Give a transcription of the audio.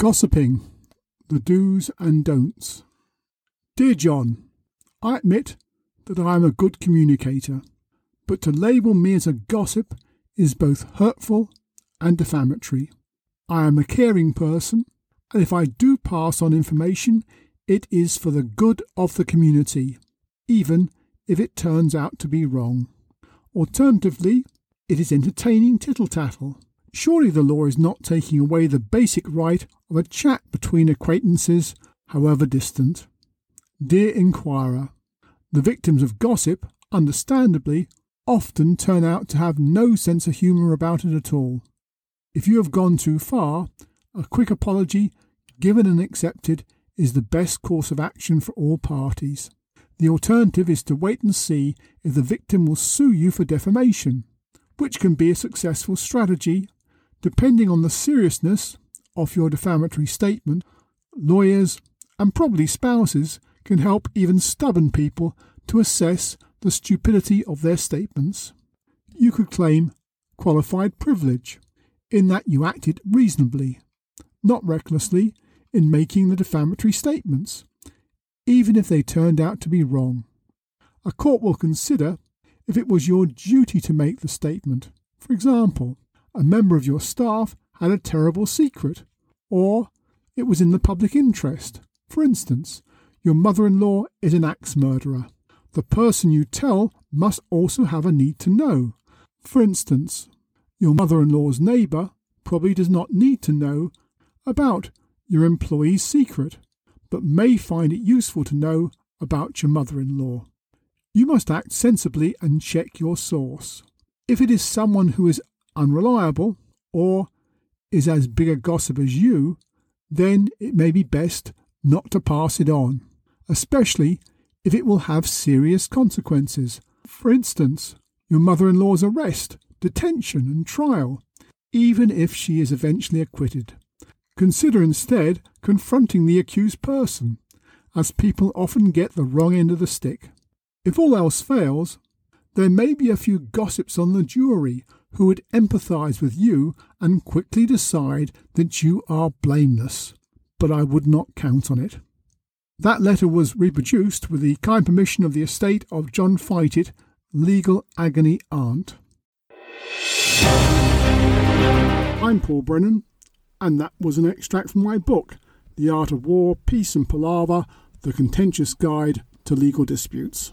Gossiping The Do's and Don'ts. Dear John, I admit that I am a good communicator, but to label me as a gossip is both hurtful and defamatory. I am a caring person, and if I do pass on information, it is for the good of the community, even if it turns out to be wrong. Alternatively, it is entertaining tittle tattle. Surely the law is not taking away the basic right of a chat between acquaintances, however distant. Dear Inquirer, the victims of gossip, understandably, often turn out to have no sense of humour about it at all. If you have gone too far, a quick apology, given and accepted, is the best course of action for all parties. The alternative is to wait and see if the victim will sue you for defamation, which can be a successful strategy Depending on the seriousness of your defamatory statement, lawyers and probably spouses can help even stubborn people to assess the stupidity of their statements. You could claim qualified privilege in that you acted reasonably, not recklessly, in making the defamatory statements, even if they turned out to be wrong. A court will consider if it was your duty to make the statement. For example, a member of your staff had a terrible secret, or it was in the public interest. For instance, your mother in law is an axe murderer. The person you tell must also have a need to know. For instance, your mother in law's neighbour probably does not need to know about your employee's secret, but may find it useful to know about your mother in law. You must act sensibly and check your source. If it is someone who is unreliable or is as big a gossip as you, then it may be best not to pass it on, especially if it will have serious consequences. For instance, your mother in law's arrest, detention, and trial, even if she is eventually acquitted. Consider instead confronting the accused person, as people often get the wrong end of the stick. If all else fails, there may be a few gossips on the jury who would empathize with you and quickly decide that you are blameless, but I would not count on it. That letter was reproduced with the kind permission of the estate of John Feitit, legal agony aunt. I'm Paul Brennan, and that was an extract from my book, The Art of War, Peace and Palaver The Contentious Guide to Legal Disputes.